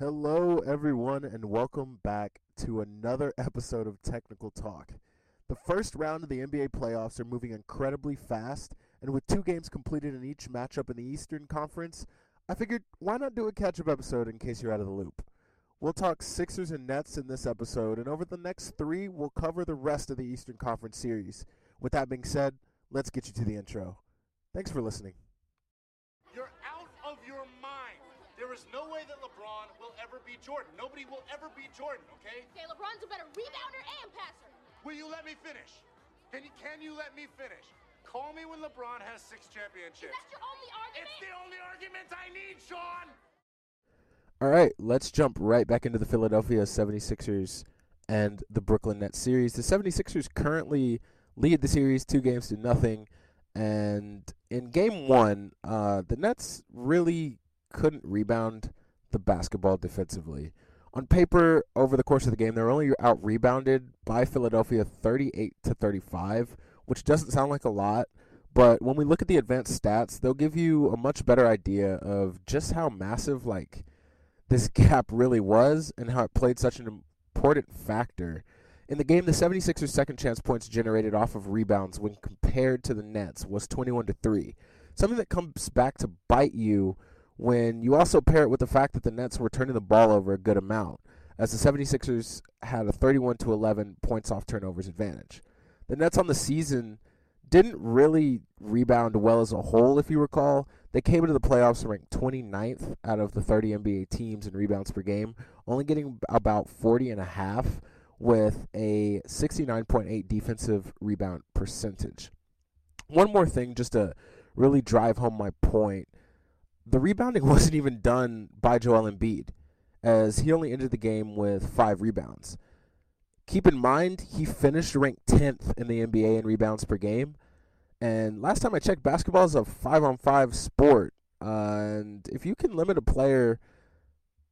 Hello, everyone, and welcome back to another episode of Technical Talk. The first round of the NBA playoffs are moving incredibly fast, and with two games completed in each matchup in the Eastern Conference, I figured why not do a catch up episode in case you're out of the loop. We'll talk Sixers and Nets in this episode, and over the next three, we'll cover the rest of the Eastern Conference series. With that being said, let's get you to the intro. Thanks for listening. Is no way that LeBron will ever be Jordan. Nobody will ever be Jordan, okay? Okay, LeBron's a better rebounder and passer. Will you let me finish? Can you can you let me finish? Call me when LeBron has six Is championships. that your only argument? It's the only argument I need, Sean. All right, let's jump right back into the Philadelphia 76ers and the Brooklyn Nets series. The 76ers currently lead the series two games to nothing. And in game one, uh, the Nets really couldn't rebound the basketball defensively. On paper, over the course of the game, they were only out rebounded by Philadelphia 38 to 35, which doesn't sound like a lot. But when we look at the advanced stats, they'll give you a much better idea of just how massive, like, this gap really was and how it played such an important factor. In the game, the 76ers' second chance points generated off of rebounds when compared to the Nets was 21 to 3. Something that comes back to bite you when you also pair it with the fact that the Nets were turning the ball over a good amount, as the 76ers had a 31 to 11 points off turnovers advantage. The Nets on the season didn't really rebound well as a whole, if you recall. They came into the playoffs ranked 29th out of the 30 NBA teams in rebounds per game, only getting about 40 and a half with a 69.8 defensive rebound percentage. One more thing just to really drive home my point. The rebounding wasn't even done by Joel Embiid as he only entered the game with 5 rebounds. Keep in mind, he finished ranked 10th in the NBA in rebounds per game. And last time I checked, basketball is a five on five sport. Uh, and if you can limit a player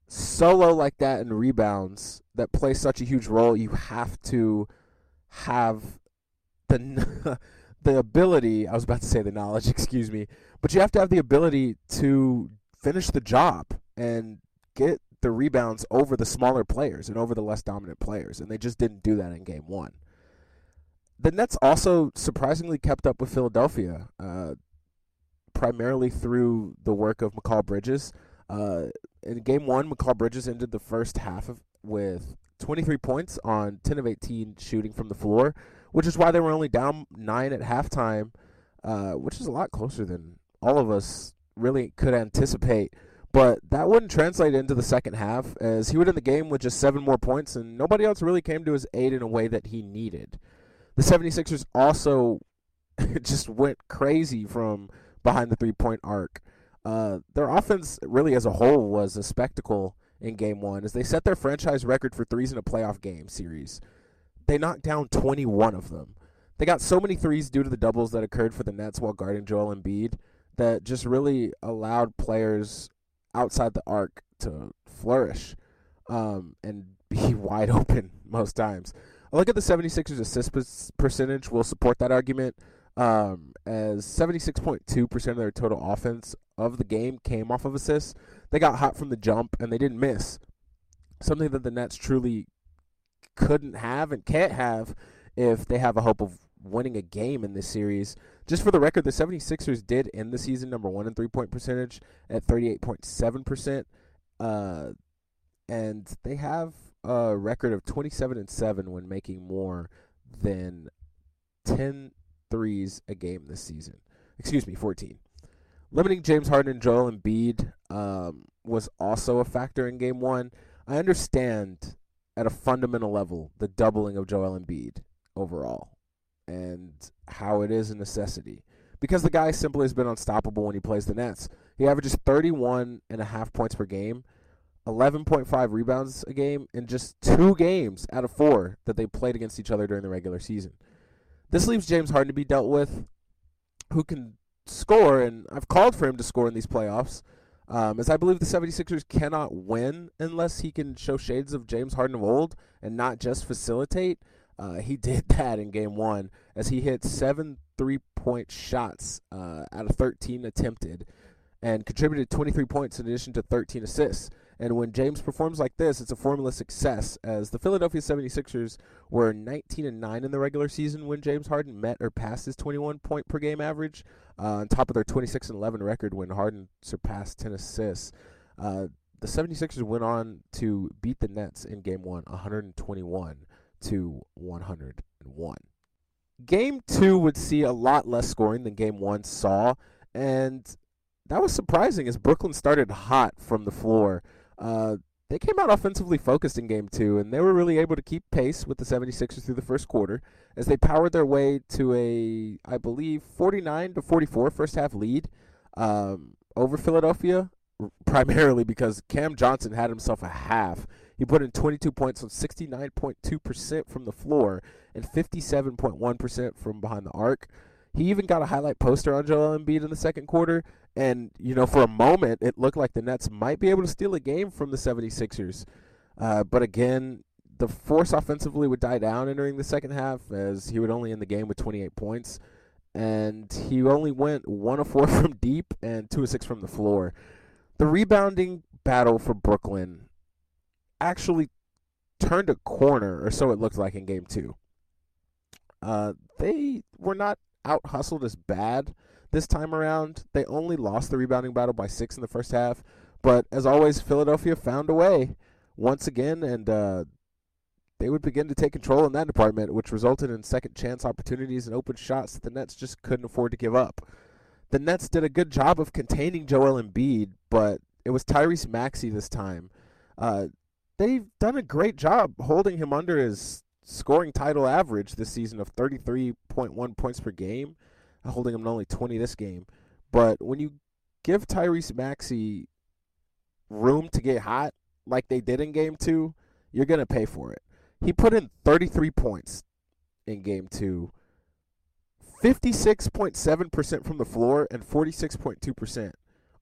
solo like that in rebounds that play such a huge role, you have to have the the ability. I was about to say the knowledge, excuse me, but you have to have the ability to finish the job and get the rebounds over the smaller players and over the less dominant players, and they just didn't do that in game one. The Nets also surprisingly kept up with Philadelphia, uh, primarily through the work of Mikal Bridges. Uh, in game one, Mikal Bridges ended the first half of, with 23 points on 10 of 18 shooting from the floor, which is why they were only down nine at halftime, uh, which is a lot closer than all of us really could anticipate. But that wouldn't translate into the second half, as he would end the game with just seven more points, and nobody else really came to his aid in a way that he needed. The 76ers also just went crazy from behind the three point arc. Uh, their offense, really as a whole, was a spectacle in game one as they set their franchise record for threes in a playoff game series. They knocked down 21 of them. They got so many threes due to the doubles that occurred for the Nets while guarding Joel Embiid that just really allowed players outside the arc to flourish um, and be wide open most times. Look at the 76ers assist percentage will support that argument um, as 76.2% of their total offense of the game came off of assists. They got hot from the jump and they didn't miss. Something that the Nets truly couldn't have and can't have if they have a hope of winning a game in this series. Just for the record, the 76ers did end the season number one in three point percentage at 38.7%. Uh, and they have a record of 27 and 7 when making more than 10 threes a game this season. Excuse me, 14. Limiting James Harden and Joel Embiid um, was also a factor in game one. I understand at a fundamental level the doubling of Joel Embiid overall and how it is a necessity because the guy simply has been unstoppable when he plays the Nets. He averages 31 and a half points per game, 11.5 rebounds a game in just two games out of four that they played against each other during the regular season. This leaves James Harden to be dealt with, who can score, and I've called for him to score in these playoffs, um, as I believe the 76ers cannot win unless he can show shades of James Harden of old and not just facilitate. Uh, he did that in game one as he hit seven three point shots uh, out of 13 attempted and contributed 23 points in addition to 13 assists. And when James performs like this, it's a formula success as the Philadelphia 76ers were 19 and 9 in the regular season when James Harden met or passed his 21 point per game average, uh, on top of their 26 and 11 record when Harden surpassed 10 assists. Uh, the 76ers went on to beat the Nets in game 1 121 to 101. Game 2 would see a lot less scoring than game 1 saw and that was surprising as Brooklyn started hot from the floor. Uh, they came out offensively focused in game two, and they were really able to keep pace with the 76ers through the first quarter as they powered their way to a, I believe, 49 to 44 first half lead um, over Philadelphia, primarily because Cam Johnson had himself a half. He put in 22 points on 69.2% from the floor and 57.1% from behind the arc. He even got a highlight poster on Joel Embiid in the second quarter. And, you know, for a moment, it looked like the Nets might be able to steal a game from the 76ers. Uh, but again, the force offensively would die down entering the second half as he would only end the game with 28 points. And he only went 1 of 4 from deep and 2 of 6 from the floor. The rebounding battle for Brooklyn actually turned a corner, or so it looked like in game two. Uh, they were not out hustled as bad this time around. They only lost the rebounding battle by six in the first half, but as always, Philadelphia found a way once again, and uh, they would begin to take control in that department, which resulted in second chance opportunities and open shots that the Nets just couldn't afford to give up. The Nets did a good job of containing Joel Embiid, but it was Tyrese Maxey this time. Uh, they've done a great job holding him under his scoring title average this season of 33.1 points per game, holding him to only 20 this game. But when you give Tyrese Maxey room to get hot like they did in game two, you're going to pay for it. He put in 33 points in game two, 56.7% from the floor, and 46.2%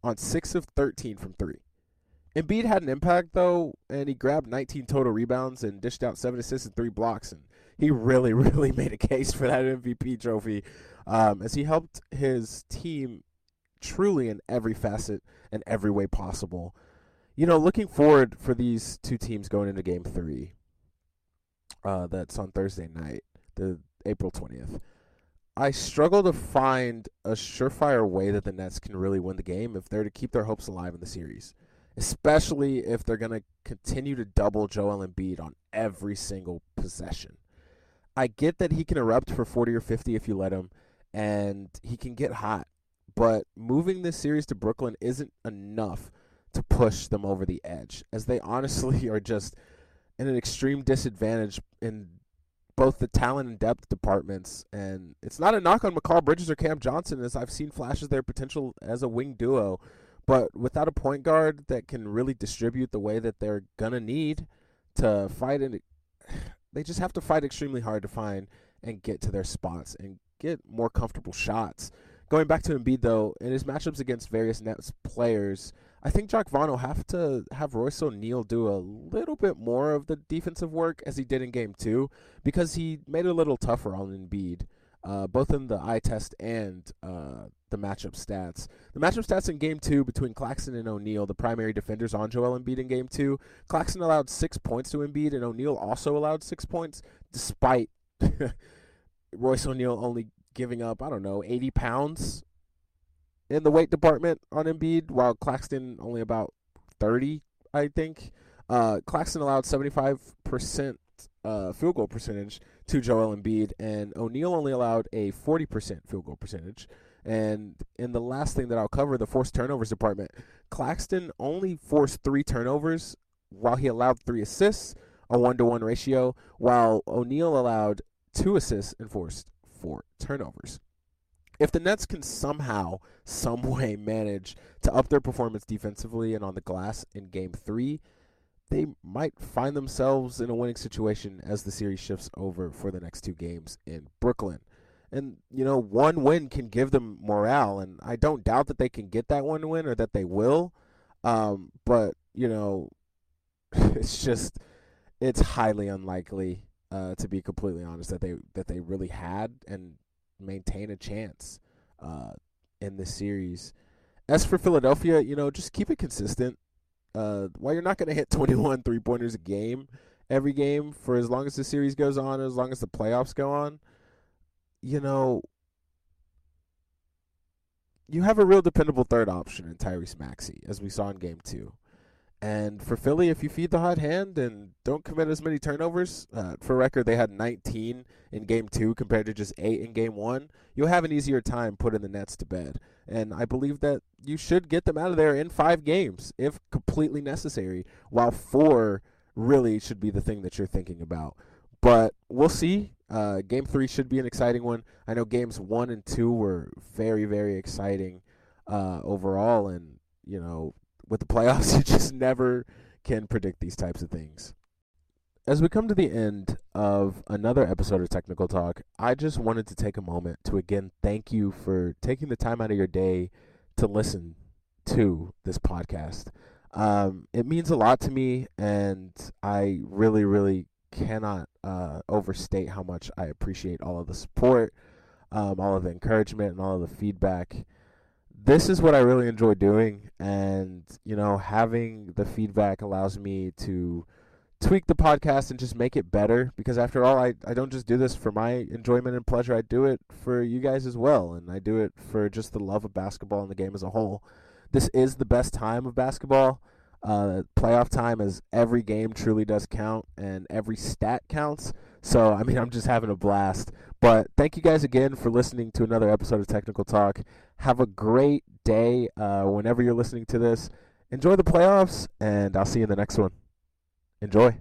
on 6 of 13 from 3. Embiid had an impact though, and he grabbed 19 total rebounds and dished out seven assists and three blocks, and he really, really made a case for that MVP trophy, um, as he helped his team truly in every facet and every way possible. You know, looking forward for these two teams going into Game Three. Uh, that's on Thursday night, the April 20th. I struggle to find a surefire way that the Nets can really win the game if they're to keep their hopes alive in the series especially if they're going to continue to double Joel Embiid on every single possession. I get that he can erupt for 40 or 50 if you let him, and he can get hot, but moving this series to Brooklyn isn't enough to push them over the edge, as they honestly are just in an extreme disadvantage in both the talent and depth departments. And it's not a knock on Mikal Bridges or Cam Johnson, as I've seen flashes of their potential as a wing duo. But without a point guard that can really distribute the way that they're gonna need to fight, and they just have to fight extremely hard to find and get to their spots and get more comfortable shots. Going back to Embiid though, in his matchups against various Nets players, I think Jacque Vaughn will have to have Royce O'Neale do a little bit more of the defensive work as he did in Game Two, because he made it a little tougher on Embiid uh, both in the eye test and uh, the matchup stats. The matchup stats in Game Two between Claxton and O'Neale, the primary defenders on Joel Embiid in Game Two, Claxton allowed six points to Embiid, and O'Neale also allowed six points, despite Royce O'Neale only giving up I don't know 80 pounds in the weight department on Embiid, while Claxton only about 30, I think. Uh, Claxton allowed 75 percent uh, field goal percentage to Joel Embiid, and O'Neale only allowed a 40% field goal percentage. And in the last thing that I'll cover, the forced turnovers department, Claxton only forced three turnovers while he allowed three assists, a one to one ratio, while O'Neale allowed two assists and forced four turnovers. If the Nets can somehow, some way manage to up their performance defensively and on the glass in game three, they might find themselves in a winning situation as the series shifts over for the next two games in Brooklyn. And, you know, one win can give them morale, and I don't doubt that they can get that one win or that they will. Um, but, you know, it's just, it's highly unlikely, uh, to be completely honest, that they, that they really had and maintain a chance uh, in this series. As for Philadelphia, you know, just keep it consistent uh, while you're not going to hit 21 three pointers a game every game for as long as the series goes on, as long as the playoffs go on, you know, you have a real dependable third option in Tyrese Maxey, as we saw in game two. And for Philly, if you feed the hot hand and don't commit as many turnovers, uh, for record, they had 19 in game two compared to just eight in game one. You'll have an easier time putting the Nets to bed. And I believe that you should get them out of there in five games if completely necessary, while four really should be the thing that you're thinking about. But we'll see. Uh, game three should be an exciting one. I know games one and two were very, very exciting uh, overall. And, you know, with the playoffs, you just never can predict these types of things. As we come to the end of another episode of Technical Talk, I just wanted to take a moment to again thank you for taking the time out of your day to listen to this podcast. Um, it means a lot to me, and I really, really cannot uh, overstate how much I appreciate all of the support, um, all of the encouragement, and all of the feedback this is what I really enjoy doing, and you know, having the feedback allows me to tweak the podcast and just make it better. Because after all, I I don't just do this for my enjoyment and pleasure. I do it for you guys as well, and I do it for just the love of basketball and the game as a whole. This is the best time of basketball. Uh, playoff time is every game truly does count, and every stat counts. So, I mean, I'm just having a blast. But thank you guys again for listening to another episode of Technical Talk. Have a great day uh, whenever you're listening to this. Enjoy the playoffs, and I'll see you in the next one. Enjoy.